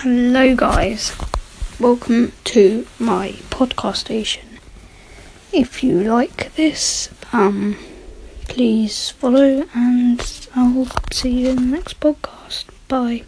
Hello, guys. Welcome to my podcast station. If you like this, um, please follow, and I'll see you in the next podcast. Bye.